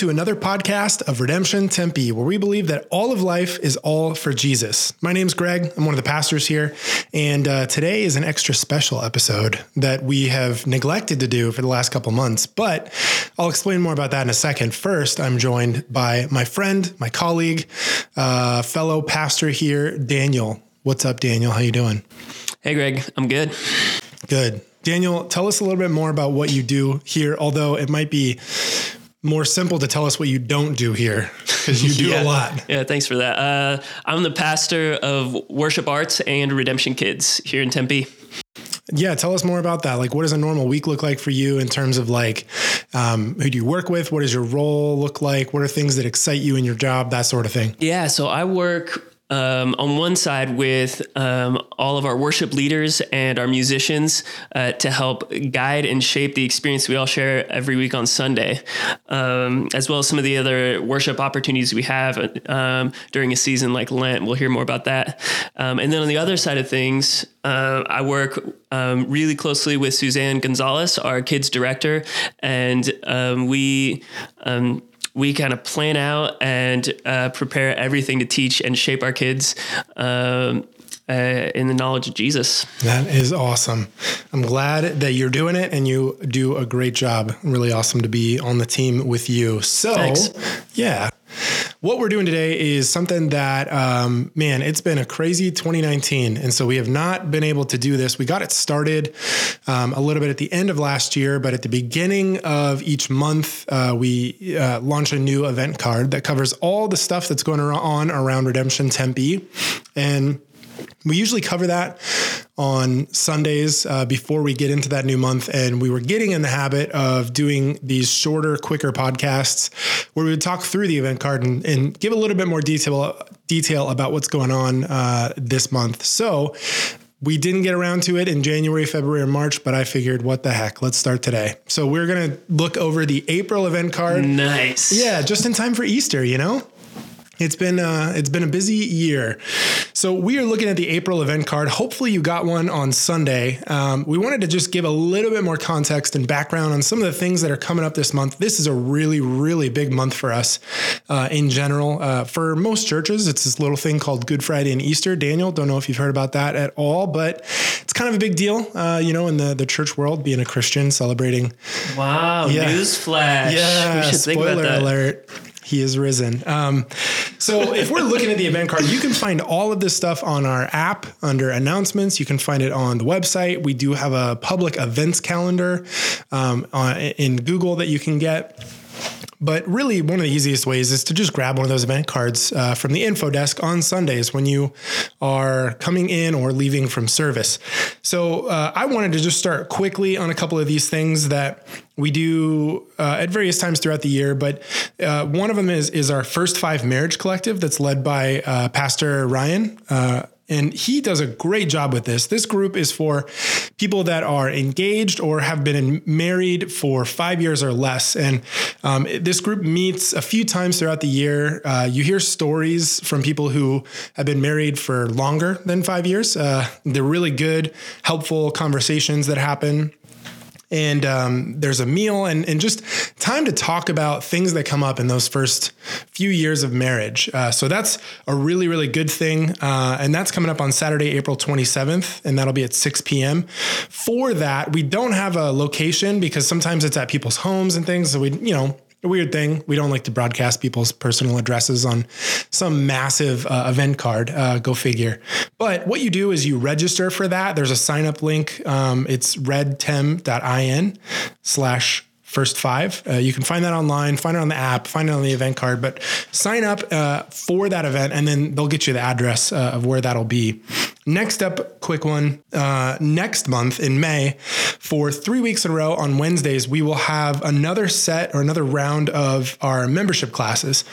to another podcast of Redemption Tempe, where we believe that all of life is all for Jesus. My name's Greg. I'm one of the pastors here. And uh, today is an extra special episode that we have neglected to do for the last couple months, but I'll explain more about that in a second. First, I'm joined by my friend, my colleague, uh, fellow pastor here, Daniel. What's up, Daniel? How you doing? Hey, Greg. I'm good. Good. Daniel, tell us a little bit more about what you do here, although it might be more simple to tell us what you don't do here because you do yeah. a lot. Yeah, thanks for that. Uh, I'm the pastor of Worship Arts and Redemption Kids here in Tempe. Yeah, tell us more about that. Like, what does a normal week look like for you in terms of like, um, who do you work with? What does your role look like? What are things that excite you in your job? That sort of thing. Yeah, so I work um, on one side with um, all of our worship leaders and our musicians uh, to help guide and shape the experience we all share every week on Sunday, um, as well as some of the other worship opportunities we have um, during a season like Lent. We'll hear more about that. Um, and then on the other side of things, uh, I work um, really closely with Suzanne Gonzalez, our kids director, and we we kind of plan out and uh, prepare everything to teach and shape our kids um, uh, in the knowledge of Jesus. That is awesome. I'm glad that you're doing it and you do a great job. Really awesome to be on the team with you. So, Thanks. yeah. What we're doing today is something that, um, man, it's been a crazy 2019. And so we have not been able to do this. We got it started um, a little bit at the end of last year, but at the beginning of each month, uh, we uh, launch a new event card that covers all the stuff that's going on around Redemption Tempe. And we usually cover that on Sundays uh, before we get into that new month. And we were getting in the habit of doing these shorter, quicker podcasts where we would talk through the event card and, and give a little bit more detail detail about what's going on uh, this month. So we didn't get around to it in January, February, or March, but I figured, what the heck? Let's start today. So we're going to look over the April event card. Nice. Yeah, just in time for Easter, you know? It's been uh, it's been a busy year, so we are looking at the April event card. Hopefully, you got one on Sunday. Um, we wanted to just give a little bit more context and background on some of the things that are coming up this month. This is a really really big month for us uh, in general. Uh, for most churches, it's this little thing called Good Friday and Easter. Daniel, don't know if you've heard about that at all, but it's kind of a big deal, uh, you know, in the the church world, being a Christian, celebrating. Wow! Yeah. Newsflash. Yeah. Spoiler alert he is risen. Um, so if we're looking at the event card, you can find all of this stuff on our app under announcements. You can find it on the website. We do have a public events calendar um, on, in Google that you can get. But really, one of the easiest ways is to just grab one of those event cards uh, from the info desk on Sundays when you are coming in or leaving from service. So uh, I wanted to just start quickly on a couple of these things that we do uh, at various times throughout the year. But uh, one of them is is our first five marriage collective that's led by uh, Pastor Ryan. And he does a great job with this. This group is for people that are engaged or have been married for five years or less. And um, this group meets a few times throughout the year. Uh, you hear stories from people who have been married for longer than five years. Uh, they're really good, helpful conversations that happen and um, there's a meal and, and just time to talk about things that come up in those first few years of marriage. Uh, so that's a really, really good thing. Uh, and that's coming up on Saturday, April 27th, and that'll be at 6 p.m. For that, we don't have a location because sometimes it's at people's homes and things. So we, you know, a weird thing. We don't like to broadcast people's personal addresses on some massive uh, event card. Uh, go figure. But what you do is you register for that. There's a sign up link. Um, it's redtem.in slash first five. Uh, you can find that online, find it on the app, find it on the event card, but sign up uh, for that event and then they'll get you the address uh, of where that'll be. Next up, quick one. Uh, next month in May, for three weeks in a row on Wednesdays, we will have another set or another round of our membership classes.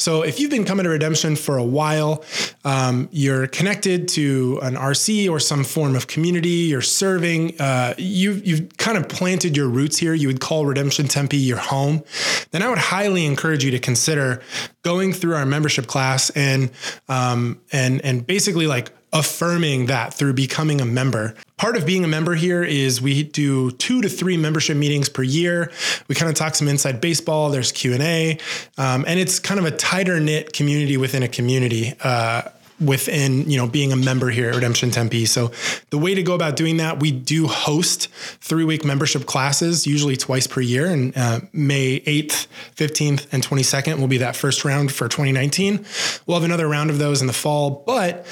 So if you've been coming to Redemption for a while, um, you're connected to an RC or some form of community, you're serving, uh, you've, you've kind of planted your roots here, you would call Redemption Tempe your home, then I would highly encourage you to consider going through our membership class and, um, and, and basically like affirming that through becoming a member. Part of being a member here is we do two to three membership meetings per year. We kind of talk some inside baseball. There's Q and A, um, and it's kind of a tighter knit community within a community. Uh, within you know being a member here at Redemption Tempe. So the way to go about doing that, we do host three week membership classes, usually twice per year. And uh, May 8th, 15th, and 22nd will be that first round for 2019. We'll have another round of those in the fall. But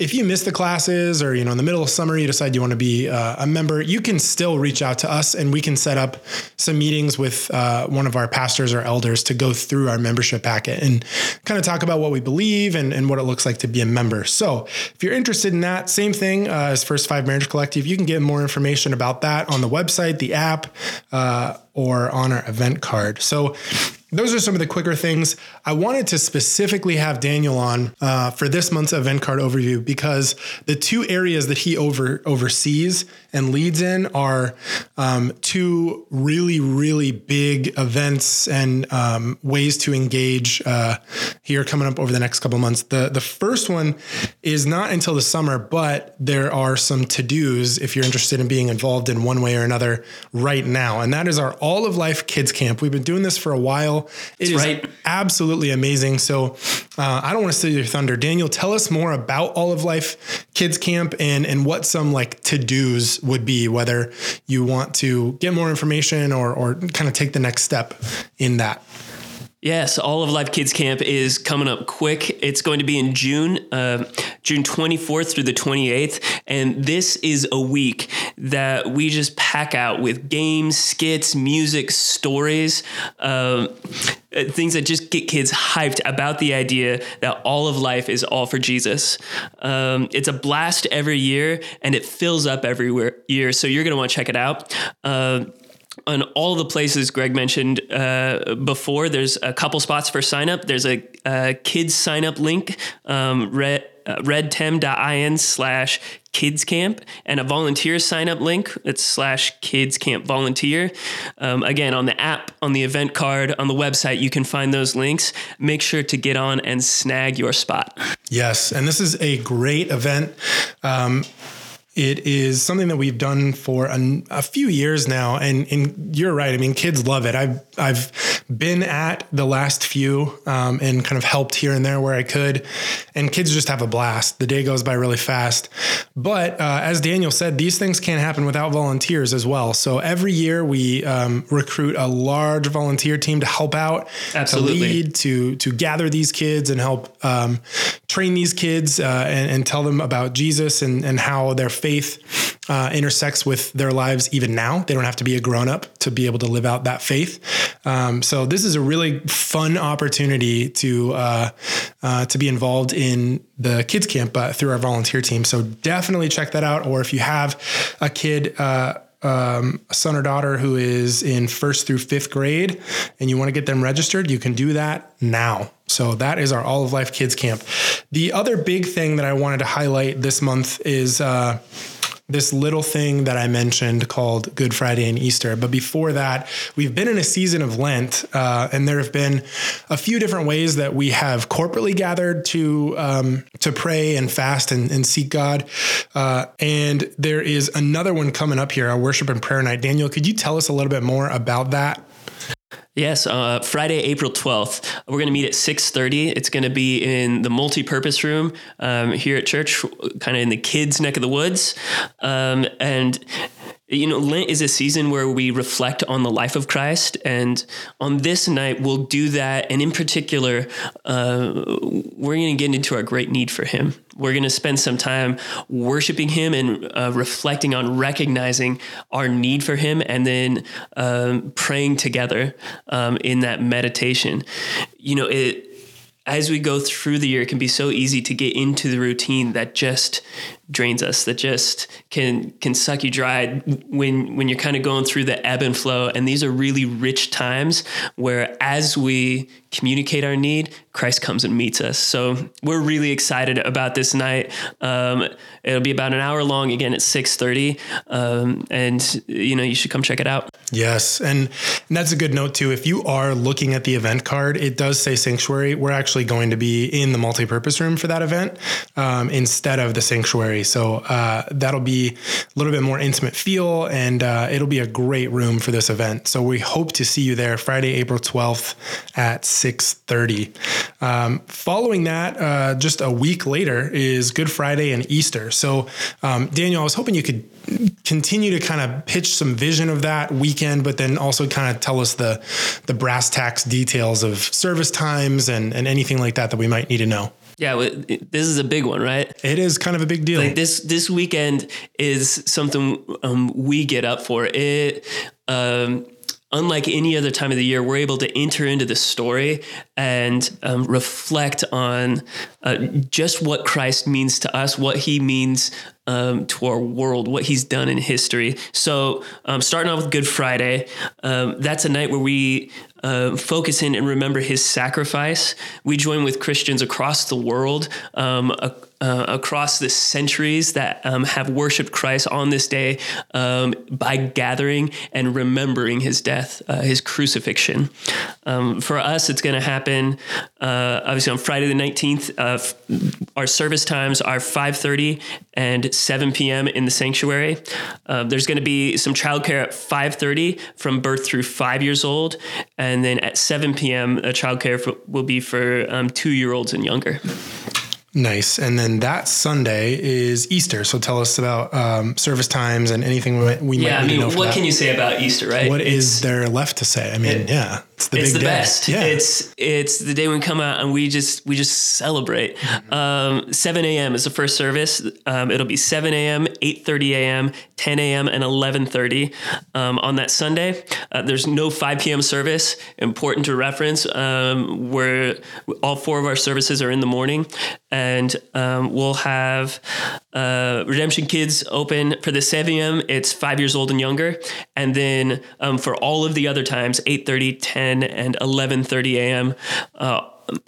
if you miss the classes or you know in the middle of summer you decide you want to be uh, a member, you can still reach out to us and we can set up some meetings with uh, one of our pastors or elders to go through our membership packet and kind of talk about what we believe and, and what it looks like to be a member. So if you're interested in that, same thing uh, as First Five Marriage Collective, you can get more information about that on the website, the app, uh, or on our event card. So those are some of the quicker things. I wanted to specifically have Daniel on uh, for this month's event card overview because the two areas that he over oversees and leads in are um, two really, really big events and um, ways to engage uh, here coming up over the next couple months. The the first one is not until the summer, but there are some to dos if you're interested in being involved in one way or another right now, and that is our All of Life Kids Camp. We've been doing this for a while. It That's is right. absolutely amazing. So uh, I don't want to steal your thunder, Daniel. Tell us more about All of Life Kids Camp and and what some like to dos would be, whether you want to get more information or or kind of take the next step in that. Yes, All of Life Kids Camp is coming up quick. It's going to be in June, uh, June 24th through the 28th. And this is a week that we just pack out with games, skits, music, stories, uh, things that just get kids hyped about the idea that all of life is all for Jesus. Um, it's a blast every year and it fills up every year. So you're going to want to check it out. Uh, on all the places Greg mentioned uh, before, there's a couple spots for sign up. There's a, a kids sign up link, um, red, uh, redtem.in slash kids camp and a volunteer sign up link. It's slash kids camp volunteer. Um, again, on the app, on the event card, on the website, you can find those links. Make sure to get on and snag your spot. Yes. And this is a great event. Um, it is something that we've done for a, a few years now, and, and, you're right. I mean, kids love it. I've I've been at the last few um, and kind of helped here and there where I could, and kids just have a blast. The day goes by really fast, but uh, as Daniel said, these things can't happen without volunteers as well. So every year we um, recruit a large volunteer team to help out, Absolutely. to lead, to to gather these kids and help um, train these kids uh, and, and, tell them about Jesus and and how their faith uh, intersects with their lives even now. They don't have to be a grown up to be able to live out that faith. Um, so this is a really fun opportunity to uh, uh, to be involved in the kids camp uh, through our volunteer team. So definitely check that out. Or if you have a kid. Uh, um, a son or daughter who is in first through fifth grade and you want to get them registered, you can do that now. So that is our All of Life Kids Camp. The other big thing that I wanted to highlight this month is uh, this little thing that I mentioned called Good Friday and Easter. But before that, we've been in a season of Lent, uh, and there have been a few different ways that we have corporately gathered to um, to pray and fast and, and seek God. Uh, and there is another one coming up here, our worship and prayer night. Daniel, could you tell us a little bit more about that? Yes, uh, Friday, April 12th. We're going to meet at 6.30. It's going to be in the multi-purpose room um, here at church, kind of in the kids' neck of the woods. Um, and you know, Lent is a season where we reflect on the life of Christ. And on this night, we'll do that. And in particular, uh, we're going to get into our great need for Him. We're going to spend some time worshiping Him and uh, reflecting on recognizing our need for Him and then um, praying together um, in that meditation. You know, it as we go through the year, it can be so easy to get into the routine that just drains us, that just can can suck you dry when when you're kind of going through the ebb and flow. And these are really rich times where as we communicate our need, Christ comes and meets us. So we're really excited about this night. Um, it'll be about an hour long again at 6:30, um, and you know you should come check it out. Yes, and, and that's a good note too. If you are looking at the event card, it does say sanctuary. We're actually going to be in the multi-purpose room for that event um, instead of the sanctuary. So uh, that'll be a little bit more intimate feel, and uh, it'll be a great room for this event. So we hope to see you there Friday, April 12th at 6:30. Um, following that, uh, just a week later is Good Friday and Easter. So um, Daniel, I was hoping you could continue to kind of pitch some vision of that weekend, but then also kind of tell us the the brass tacks details of service times and and anything like that that we might need to know. Yeah, this is a big one, right? It is kind of a big deal. Like this this weekend is something um, we get up for. It um, unlike any other time of the year, we're able to enter into the story and um, reflect on uh, just what Christ means to us, what he means um, to our world, what he's done in history. So, um, starting off with Good Friday, um, that's a night where we uh, focus in and remember his sacrifice. We join with Christians across the world. Um, uh, across the centuries that um, have worshiped Christ on this day um, by gathering and remembering his death, uh, his crucifixion. Um, for us, it's going to happen uh, obviously on Friday the 19th. Uh, our service times are 5:30 and 7 p.m. in the sanctuary. Uh, there's going to be some childcare at 5:30 from birth through five years old, and then at 7 p.m. childcare for, will be for um, two-year-olds and younger. Nice. And then that Sunday is Easter. So tell us about um, service times and anything we, we yeah, might I mean, what can you say about Easter, right? What it's, is there left to say? I mean, it, yeah. It's the it's the best. Yeah. It's it's the day we come out and we just we just celebrate. Mm-hmm. Um, 7 a.m. is the first service. Um, it'll be 7 a.m., 8:30 a.m., 10 a.m., and 11:30 um, on that Sunday. Uh, there's no 5 p.m. service. Important to reference. Um, where all four of our services are in the morning, and um, we'll have uh, Redemption Kids open for the 7 a.m. It's five years old and younger, and then um, for all of the other times, 8:30, 10 10 and 11:30 a.m. Uh,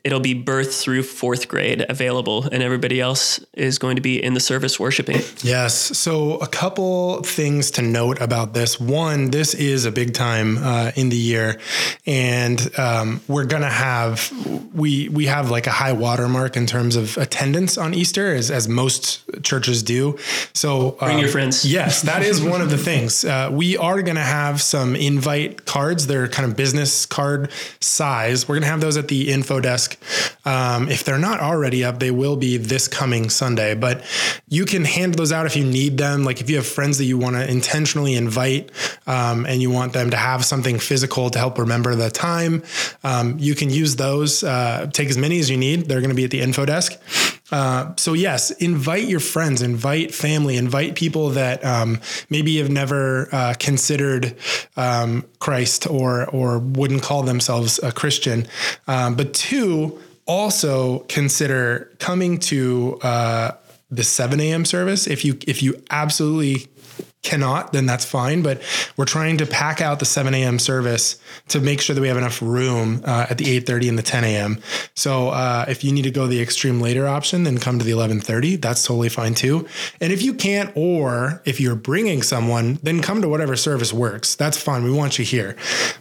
it'll be birth through fourth grade available, and everybody else is going to be in the service worshiping. Yes. So, a couple things to note about this. One, this is a big time uh, in the year, and um, we're gonna have we we have like a high watermark in terms of attendance on Easter, as as most churches do. So, bring um, your friends. Yes, that is one of the things. Uh, we are gonna have some invite cards. They're kind of business card size. We're gonna have those at the info desk desk. Um, if they're not already up, they will be this coming Sunday. But you can hand those out if you need them. Like if you have friends that you want to intentionally invite um, and you want them to have something physical to help remember the time, um, you can use those. Uh, take as many as you need. They're going to be at the info desk. Uh, so yes, invite your friends, invite family, invite people that um, maybe have never uh, considered um, Christ or or wouldn't call themselves a Christian. Um, but two, also consider coming to uh, the 7 a.m. service if you if you absolutely cannot, then that's fine. But we're trying to pack out the 7 a.m. service to make sure that we have enough room uh, at the 8:30 and the 10 a.m. So uh, if you need to go the extreme later option, then come to the 11:30. That's totally fine too. And if you can't, or if you're bringing someone, then come to whatever service works. That's fine. We want you here.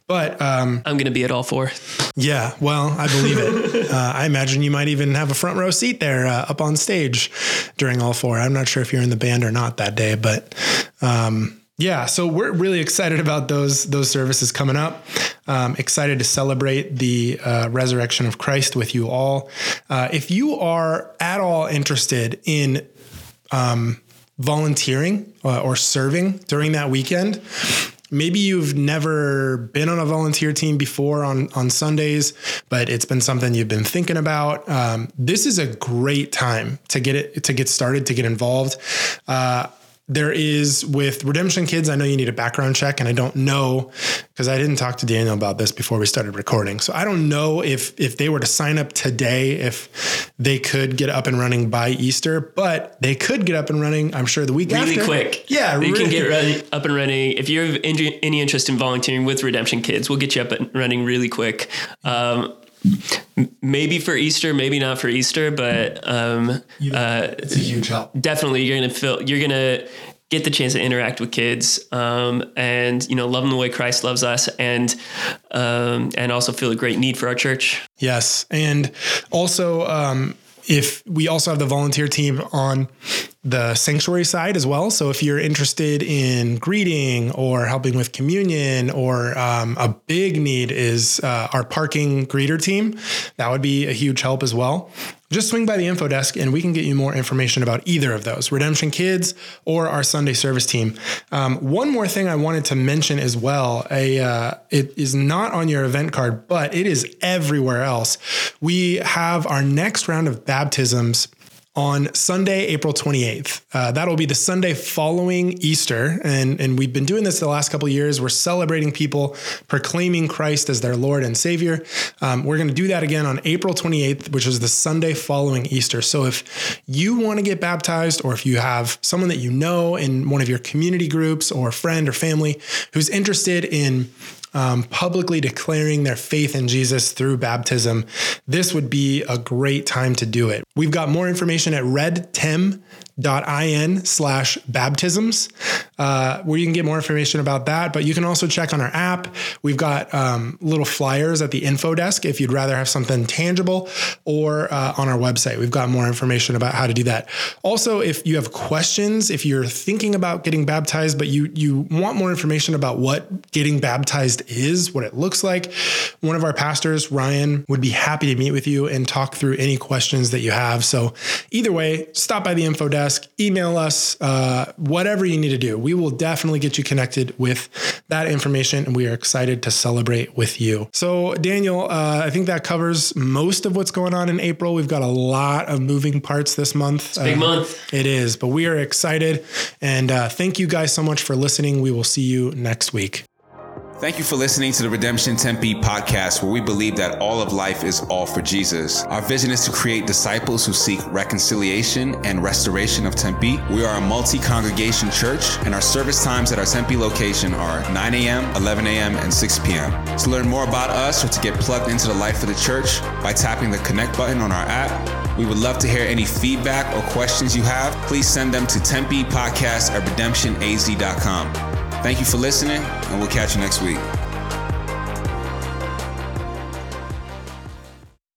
But um, I'm going to be at all four. Yeah, well, I believe it. uh, I imagine you might even have a front row seat there uh, up on stage during all four. I'm not sure if you're in the band or not that day, but. Um, yeah, so we're really excited about those those services coming up. Um, excited to celebrate the uh, resurrection of Christ with you all. Uh, if you are at all interested in um, volunteering uh, or serving during that weekend, maybe you've never been on a volunteer team before on on Sundays, but it's been something you've been thinking about. Um, this is a great time to get it to get started to get involved. Uh, there is with Redemption Kids, I know you need a background check, and I don't know because I didn't talk to Daniel about this before we started recording. So I don't know if if they were to sign up today, if they could get up and running by Easter, but they could get up and running. I'm sure the week really after. quick. Yeah, you really. can get running, up and running. If you have any interest in volunteering with Redemption Kids, we'll get you up and running really quick. Um, maybe for Easter, maybe not for Easter, but um, uh, it's a huge help. Definitely, you're gonna feel you're gonna get the chance to interact with kids um, and you know love them the way Christ loves us and um, and also feel a great need for our church. Yes, and also um, if we also have the volunteer team on the sanctuary side as well. So if you're interested in greeting or helping with communion, or um, a big need is uh, our parking greeter team, that would be a huge help as well. Just swing by the info desk and we can get you more information about either of those Redemption Kids or our Sunday service team. Um, one more thing I wanted to mention as well a, uh, it is not on your event card, but it is everywhere else. We have our next round of baptisms on Sunday, April 28th. Uh, that'll be the Sunday following Easter. And, and we've been doing this the last couple years. We're celebrating people proclaiming Christ as their Lord and Savior. Um, we're going to do that again on April 28th, which is the Sunday following Easter. So if you want to get baptized, or if you have someone that you know in one of your community groups or friend or family who's interested in um, publicly declaring their faith in Jesus through baptism, this would be a great time to do it. We've got more information at redtem.in slash baptisms, uh, where you can get more information about that. But you can also check on our app. We've got um, little flyers at the info desk if you'd rather have something tangible, or uh, on our website. We've got more information about how to do that. Also, if you have questions, if you're thinking about getting baptized, but you you want more information about what getting baptized is, what it looks like, one of our pastors, Ryan, would be happy to meet with you and talk through any questions that you have. So either way, stop by the info desk, email us, uh, whatever you need to do. We will definitely get you connected with that information, and we are excited to celebrate with you. So Daniel, uh, I think that covers most of what's going on in April. We've got a lot of moving parts this month. big uh, month. It is, but we are excited. And uh, thank you guys so much for listening. We will see you next week. Thank you for listening to the Redemption Tempe podcast, where we believe that all of life is all for Jesus. Our vision is to create disciples who seek reconciliation and restoration of Tempe. We are a multi congregation church, and our service times at our Tempe location are 9 a.m., 11 a.m., and 6 p.m. To learn more about us or to get plugged into the life of the church by tapping the connect button on our app, we would love to hear any feedback or questions you have. Please send them to Tempe Podcast at redemptionaz.com. Thank you for listening, and we'll catch you next week.